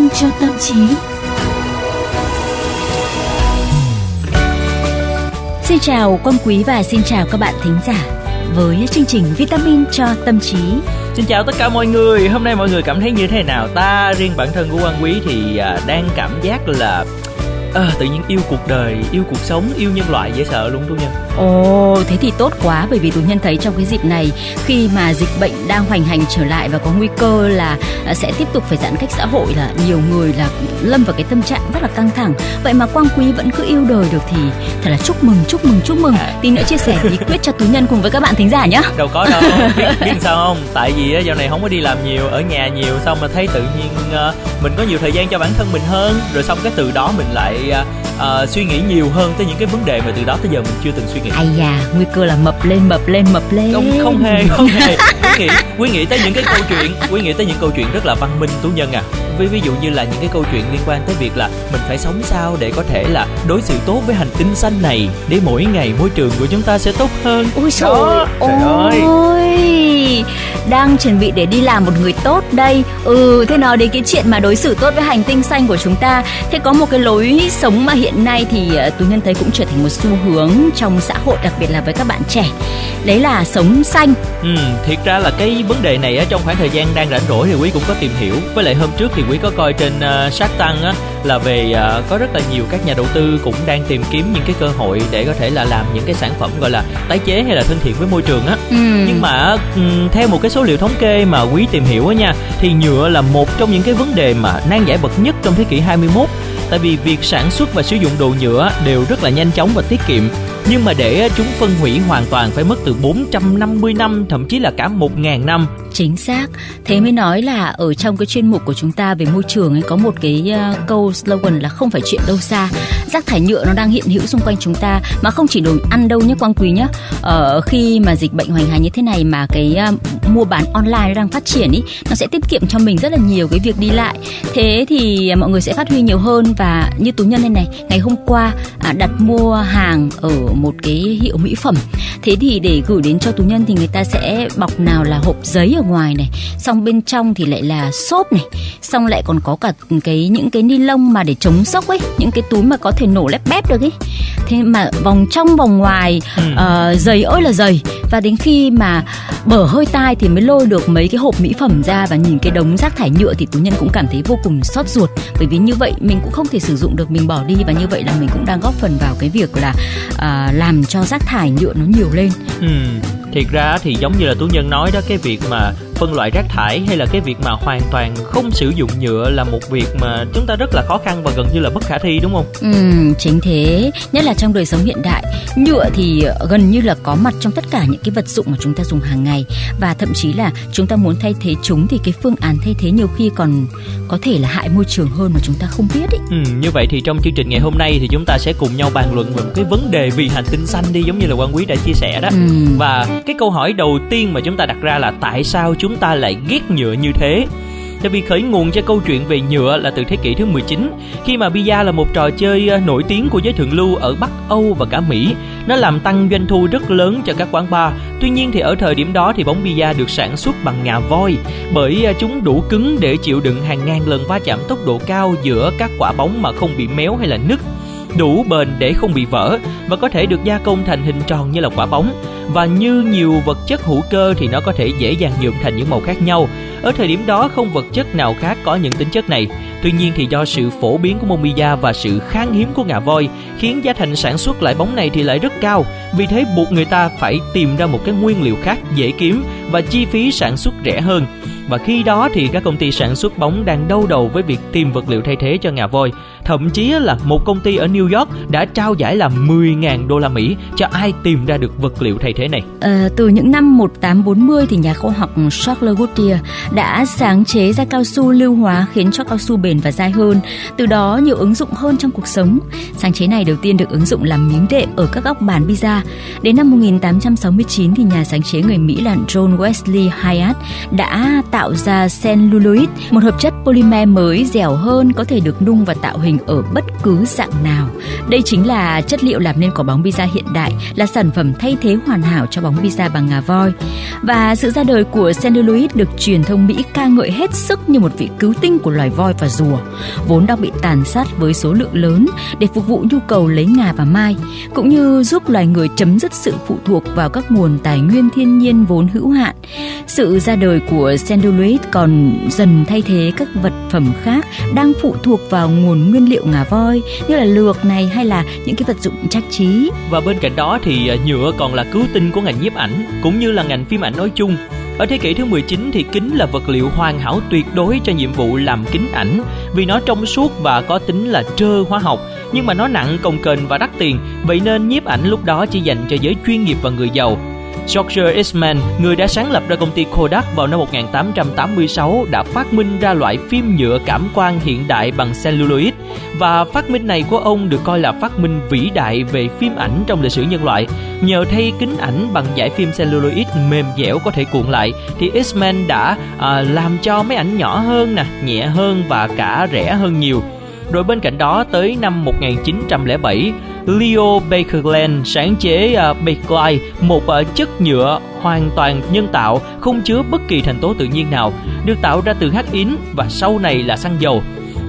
sinh cho tâm trí. Xin chào Quang Quý và xin chào các bạn thính giả với chương trình Vitamin cho tâm trí. Xin chào tất cả mọi người. Hôm nay mọi người cảm thấy như thế nào? Ta, riêng bản thân của Quang Quý thì à, đang cảm giác là à, tự nhiên yêu cuộc đời yêu cuộc sống yêu nhân loại dễ sợ luôn tú nhân ồ thế thì tốt quá bởi vì tú nhân thấy trong cái dịp này khi mà dịch bệnh đang hoành hành trở lại và có nguy cơ là à, sẽ tiếp tục phải giãn cách xã hội là nhiều người là lâm vào cái tâm trạng rất là căng thẳng. Vậy mà quang quý vẫn cứ yêu đời được thì thật là chúc mừng chúc mừng chúc mừng. À. tí nữa chia sẻ bí quyết cho tú nhân cùng với các bạn thính giả nhé đâu có đâu biết, biết sao không? Tại vì á, dạo này không có đi làm nhiều ở nhà nhiều xong mà thấy tự nhiên uh, mình có nhiều thời gian cho bản thân mình hơn rồi xong cái từ đó mình lại uh, uh, suy nghĩ nhiều hơn tới những cái vấn đề mà từ đó tới giờ mình chưa từng suy nghĩ. Ai da nguy cơ là mập lên mập lên mập lên. Không không hề không hề. Quý nghĩ quý nghĩ tới những cái câu chuyện quý nghĩ tới những câu chuyện rất là văn minh tú nhân à ví ví dụ như là những cái câu chuyện liên quan tới việc là mình phải sống sao để có thể là đối xử tốt với hành tinh xanh này để mỗi ngày môi trường của chúng ta sẽ tốt hơn. Ôi trời ơi. Ôi đang chuẩn bị để đi làm một người tốt đây. Ừ thế nói đến cái chuyện mà đối xử tốt với hành tinh xanh của chúng ta? Thế có một cái lối sống mà hiện nay thì uh, tú nhân thấy cũng trở thành một xu hướng trong xã hội đặc biệt là với các bạn trẻ. Đấy là sống xanh. Ừ thiệt ra là cái vấn đề này trong khoảng thời gian đang rảnh rỗi thì quý cũng có tìm hiểu. Với lại hôm trước thì quý có coi trên uh, Shark Tank á là về uh, có rất là nhiều các nhà đầu tư cũng đang tìm kiếm những cái cơ hội để có thể là làm những cái sản phẩm gọi là tái chế hay là thân thiện với môi trường á ừ. nhưng mà um, theo một cái số liệu thống kê mà quý tìm hiểu á nha thì nhựa là một trong những cái vấn đề mà nan giải bậc nhất trong thế kỷ 21 tại vì việc sản xuất và sử dụng đồ nhựa đều rất là nhanh chóng và tiết kiệm. Nhưng mà để chúng phân hủy hoàn toàn phải mất từ 450 năm thậm chí là cả 1.000 năm. Chính xác. Thế mới nói là ở trong cái chuyên mục của chúng ta về môi trường ấy có một cái uh, câu slogan là không phải chuyện đâu xa. Rác thải nhựa nó đang hiện hữu xung quanh chúng ta mà không chỉ đồ ăn đâu nhé quang quý nhé. Ờ, khi mà dịch bệnh hoành hành như thế này mà cái uh, mua bán online nó đang phát triển ý nó sẽ tiết kiệm cho mình rất là nhiều cái việc đi lại. Thế thì mọi người sẽ phát huy nhiều hơn và như tú nhân đây này ngày hôm qua à, đặt mua hàng ở một cái hiệu mỹ phẩm. Thế thì để gửi đến cho tú nhân thì người ta sẽ bọc nào là hộp giấy ở ngoài này xong bên trong thì lại là xốp này xong lại còn có cả cái những cái ni lông mà để chống sốc ấy những cái túi mà có thể nổ lép bép được ấy. Thế mà vòng trong vòng ngoài ừ. uh, dày ơi là dày và đến khi mà bở hơi tai thì mới lôi được mấy cái hộp mỹ phẩm ra và nhìn cái đống rác thải nhựa thì tú nhân cũng cảm thấy vô cùng xót ruột. Bởi vì như vậy mình cũng không thể sử dụng được mình bỏ đi và như vậy là mình cũng đang góp phần vào cái việc là à, làm cho rác thải nhựa nó nhiều lên. Ừ thiệt ra thì giống như là tú nhân nói đó cái việc mà phân loại rác thải hay là cái việc mà hoàn toàn không sử dụng nhựa là một việc mà chúng ta rất là khó khăn và gần như là bất khả thi đúng không? Ừ, chính thế. Nhất là trong đời sống hiện đại, nhựa thì gần như là có mặt trong tất cả những cái vật dụng mà chúng ta dùng hàng ngày và thậm chí là chúng ta muốn thay thế chúng thì cái phương án thay thế nhiều khi còn có thể là hại môi trường hơn mà chúng ta không biết ý. Ừ, như vậy thì trong chương trình ngày hôm nay thì chúng ta sẽ cùng nhau bàn luận về một cái vấn đề vì hành tinh xanh đi giống như là quan quý đã chia sẻ đó. Ừ. Và cái câu hỏi đầu tiên mà chúng ta đặt ra là tại sao chúng chúng ta lại ghét nhựa như thế. Tại vì khởi, nguồn cho câu chuyện về nhựa là từ thế kỷ thứ 19 Khi mà bida là một trò chơi ờ, nổi tiếng của giới thượng lưu ở Bắc Âu và cả Mỹ. Nó làm tăng doanh thu rất lớn cho các quán bar. Tuy nhiên thì ở thời điểm đó thì bóng bida được sản xuất bằng ngà voi, Bởi ờ, chúng đủ cứng để chịu đựng hàng ngàn lần va chạm tốc độ cao giữa các quả bóng mà không bị méo hay là nứt đủ bền để không bị vỡ và có thể được gia công thành hình tròn như là quả bóng và như nhiều vật chất hữu cơ thì nó có thể dễ dàng nhuộm thành những màu khác nhau. Ở thời điểm đó, không vật chất nào khác có những tính chất này. Tuy nhiên thì do sự phổ biến của Momiya và sự khan hiếm của ngà voi khiến giá thành sản xuất lại bóng này thì lại rất cao. Vì thế buộc người ta phải tìm ra một cái nguyên liệu khác dễ kiếm và chi phí sản xuất rẻ hơn. Và khi đó thì các công ty sản xuất bóng đang đau đầu với việc tìm vật liệu thay thế cho ngà voi. Thậm chí là một công ty ở New York đã trao giải là 10.000 đô la Mỹ cho ai tìm ra được vật liệu thay thế này. À, từ những năm 1840 thì nhà khoa học Charles Goodyear đã sáng chế ra cao su lưu hóa khiến cho cao su bền và dai hơn. Từ đó nhiều ứng dụng hơn trong cuộc sống. Sáng chế này đầu tiên được ứng dụng làm miếng đệm ở các góc bàn pizza. Đến năm 1869 thì nhà sáng chế người Mỹ là John Wesley Hyatt đã tạo ra cellulose, một hợp chất polymer mới dẻo hơn có thể được nung và tạo hình hình ở bất cứ dạng nào. Đây chính là chất liệu làm nên quả bóng pizza hiện đại, là sản phẩm thay thế hoàn hảo cho bóng pizza bằng ngà voi. Và sự ra đời của celluloid được truyền thông Mỹ ca ngợi hết sức như một vị cứu tinh của loài voi và rùa, vốn đang bị tàn sát với số lượng lớn để phục vụ nhu cầu lấy ngà và mai, cũng như giúp loài người chấm dứt sự phụ thuộc vào các nguồn tài nguyên thiên nhiên vốn hữu hạn. Sự ra đời của celluloid còn dần thay thế các vật phẩm khác đang phụ thuộc vào nguồn nguyên liệu ngà voi, như là lược này hay là những cái vật dụng trang trí. Và bên cạnh đó thì à, nhựa còn là cứu tinh của ngành nhiếp ảnh, cũng như là ngành phim ảnh nói chung. Ở thế kỷ thứ 19 thì kính là vật liệu hoàn hảo tuyệt đối cho nhiệm vụ làm kính ảnh, vì nó trong suốt và có tính là trơ hóa học nhưng mà nó nặng, cồng kềnh và đắt tiền, vậy nên nhiếp ảnh lúc đó chỉ dành cho giới chuyên nghiệp và người giàu George Eastman, người đã sáng lập ra công ty Kodak vào năm 1886 đã phát minh ra loại phim nhựa cảm quang hiện đại bằng celluloid và phát minh này của ông được coi là phát minh vĩ đại về phim ảnh trong lịch sử nhân loại. Nhờ thay kính ảnh bằng giải phim celluloid mềm dẻo có thể cuộn lại thì Eastman đã à, làm cho máy ảnh nhỏ hơn nè, nhẹ hơn và cả rẻ hơn nhiều. Rồi bên cạnh đó tới năm 1907, Leo Bakerland sáng chế à, Bakelite, một à, chất nhựa hoàn toàn nhân tạo, không chứa bất kỳ thành tố tự nhiên nào, được tạo ra từ hắc yến và sau này là xăng dầu.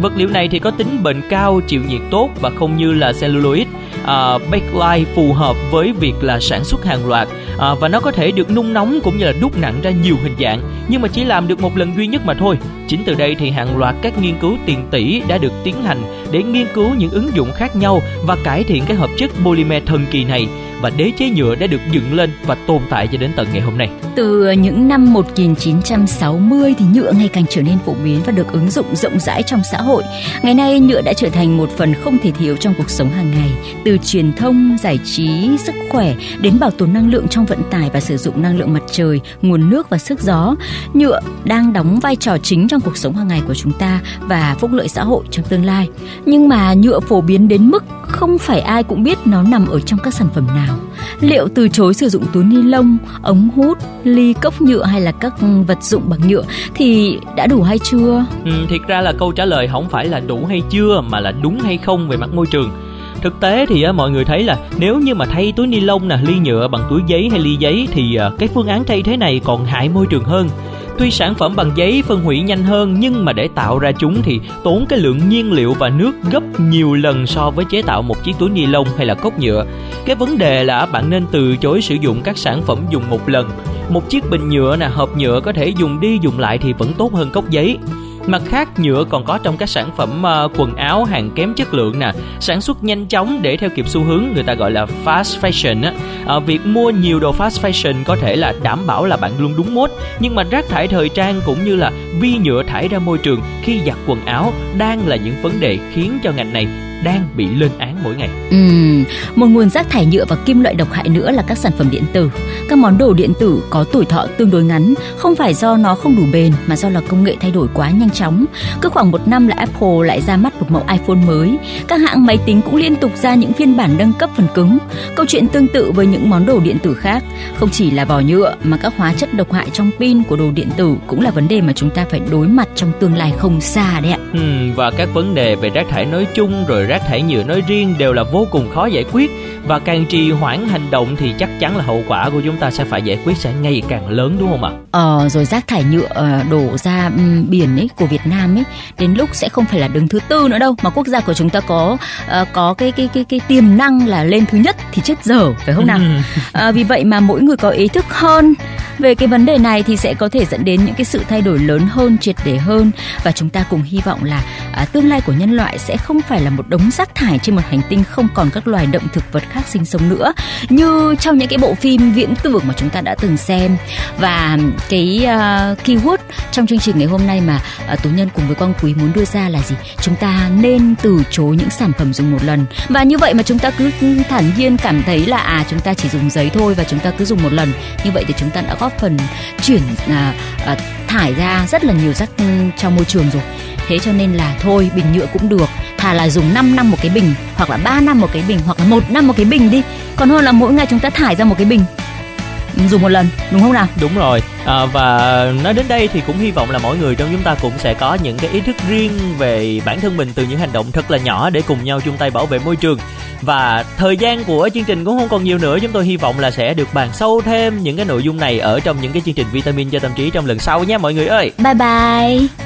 Vật liệu này thì có tính bền cao, chịu nhiệt tốt và không như là celluloid. À, bakelite phù hợp với việc là sản xuất hàng loạt à, và nó có thể được nung nóng cũng như là đúc nặng ra nhiều hình dạng nhưng mà chỉ làm được một lần duy nhất mà thôi. Chính từ đây thì hàng loạt các nghiên cứu tiền tỷ đã được tiến hành để nghiên cứu những ứng dụng khác nhau và cải thiện cái hợp chất polymer thần kỳ này và đế chế nhựa đã được dựng lên và tồn tại cho đến tận ngày hôm nay. Từ ờ, những năm 1960 thì nhựa ngày càng trở nên phổ biến và được ứng dụng rộng rãi trong xã hội. Ngày nay nhựa đã trở thành một phần không thể thiếu trong cuộc sống hàng ngày, từ truyền thông, giải trí, sức khỏe đến bảo tồn năng lượng trong vận tải và sử dụng năng lượng mặt trời, nguồn nước và sức gió. Nhựa đang đóng vai trò chính trong cuộc sống hàng ngày của chúng ta và phúc lợi xã hội trong tương lai. Nhưng mà nhựa phổ biến đến mức không phải ai cũng biết nó nằm ở trong các sản phẩm nào. Liệu từ chối sử dụng túi ni lông, ống hút, ly cốc nhựa hay là các vật dụng bằng nhựa thì đã đủ hay chưa? Ừ, thiệt ra là câu trả lời không phải là đủ hay chưa mà là đúng hay không về mặt môi trường thực tế thì á, mọi người thấy là nếu như mà thay túi ni lông nè ly nhựa bằng túi giấy hay ly giấy thì à, cái phương án thay thế này còn hại môi trường hơn Tuy sản phẩm bằng giấy phân hủy nhanh hơn nhưng mà để tạo ra chúng thì tốn cái lượng nhiên liệu và nước gấp nhiều lần so với chế tạo một chiếc túi ni lông hay là cốc nhựa. Cái vấn đề là bạn nên từ chối sử dụng các sản phẩm dùng một lần. Một chiếc bình nhựa nè, hộp nhựa có thể dùng đi dùng lại thì vẫn tốt hơn cốc giấy. Mặt khác, nhựa còn có trong các sản phẩm uh, quần áo hàng kém chất lượng nè, sản xuất nhanh chóng để theo kịp xu hướng người ta gọi là fast fashion á. Uh, việc mua nhiều đồ fast fashion có thể là đảm bảo là bạn luôn đúng mốt, nhưng mà rác thải thời trang cũng như là vi nhựa thải ra môi trường khi giặt quần áo đang là những vấn đề khiến cho ngành này đang bị lên án mỗi ngày. Ừ, một nguồn rác thải nhựa và kim loại độc hại nữa là các sản phẩm điện tử. Các món đồ điện tử có tuổi thọ tương đối ngắn, không phải do nó không đủ bền mà do là công nghệ thay đổi quá nhanh chóng. Cứ khoảng một năm là Apple lại ra mắt một mẫu iPhone mới. Các hãng máy tính cũng liên tục ra những phiên bản nâng cấp phần cứng. Câu chuyện tương tự với những món đồ điện tử khác, không chỉ là vỏ nhựa mà các hóa chất độc hại trong pin của đồ điện tử cũng là vấn đề mà chúng ta phải đối mặt trong tương lai không xa đấy ạ. Ừ, và các vấn đề về rác thải nói chung rồi rác thải nhựa nói riêng đều là vô cùng khó giải quyết và càng trì hoãn hành động thì chắc chắn là hậu quả của chúng ta sẽ phải giải quyết sẽ ngày càng lớn đúng không ạ? Ờ rồi rác thải nhựa ờ, đổ ra biển ấy của Việt Nam ấy đến lúc sẽ không phải là đứng thứ tư nữa đâu mà quốc gia của chúng ta có uh, có cái cái cái cái tiềm năng là lên thứ nhất thì chết dở phải không nào? uh, vì vậy mà mỗi người có ý thức hơn về cái vấn đề này thì sẽ có thể dẫn đến những cái sự thay đổi lớn hơn triệt để hơn. Và chúng ta cùng hy vọng là à, tương lai của nhân loại sẽ không phải là một đống rác thải trên một hành tinh không còn các loài động thực vật khác sinh sống nữa như trong những cái bộ phim viễn tưởng mà chúng ta đã từng xem. Và cái uh, keyword trong chương trình ngày hôm nay mà uh, tú nhân cùng với quang quý muốn đưa ra là gì? Chúng ta nên từ chối những sản phẩm dùng một lần. Và như vậy mà chúng ta cứ thản nhiên cảm thấy là à chúng ta chỉ dùng giấy thôi và chúng ta cứ dùng một lần. Như vậy thì chúng ta đã có góp phần chuyển à, à, thải ra rất là nhiều rác ừ, trong môi trường rồi. Thế cho nên là thôi bình nhựa cũng được. Thà là dùng 5 năm một cái bình hoặc là 3 năm một cái bình hoặc là một năm một cái bình đi. Còn hơn là mỗi ngày chúng ta thải ra một cái bình dùng một lần đúng không nào? Đúng rồi. À, và nói đến đây thì cũng hy vọng là mỗi người trong chúng ta cũng sẽ có những cái ý thức riêng về bản thân mình từ những hành động thật là nhỏ để cùng nhau chung tay bảo vệ môi trường. Và thời gian của chương trình cũng không còn nhiều nữa chúng tôi hy vọng là sẽ được bàn sâu thêm những cái nội dung này ở trong những cái chương trình vitamin cho tâm trí trong lần sau nhé mọi người ơi. Bye bye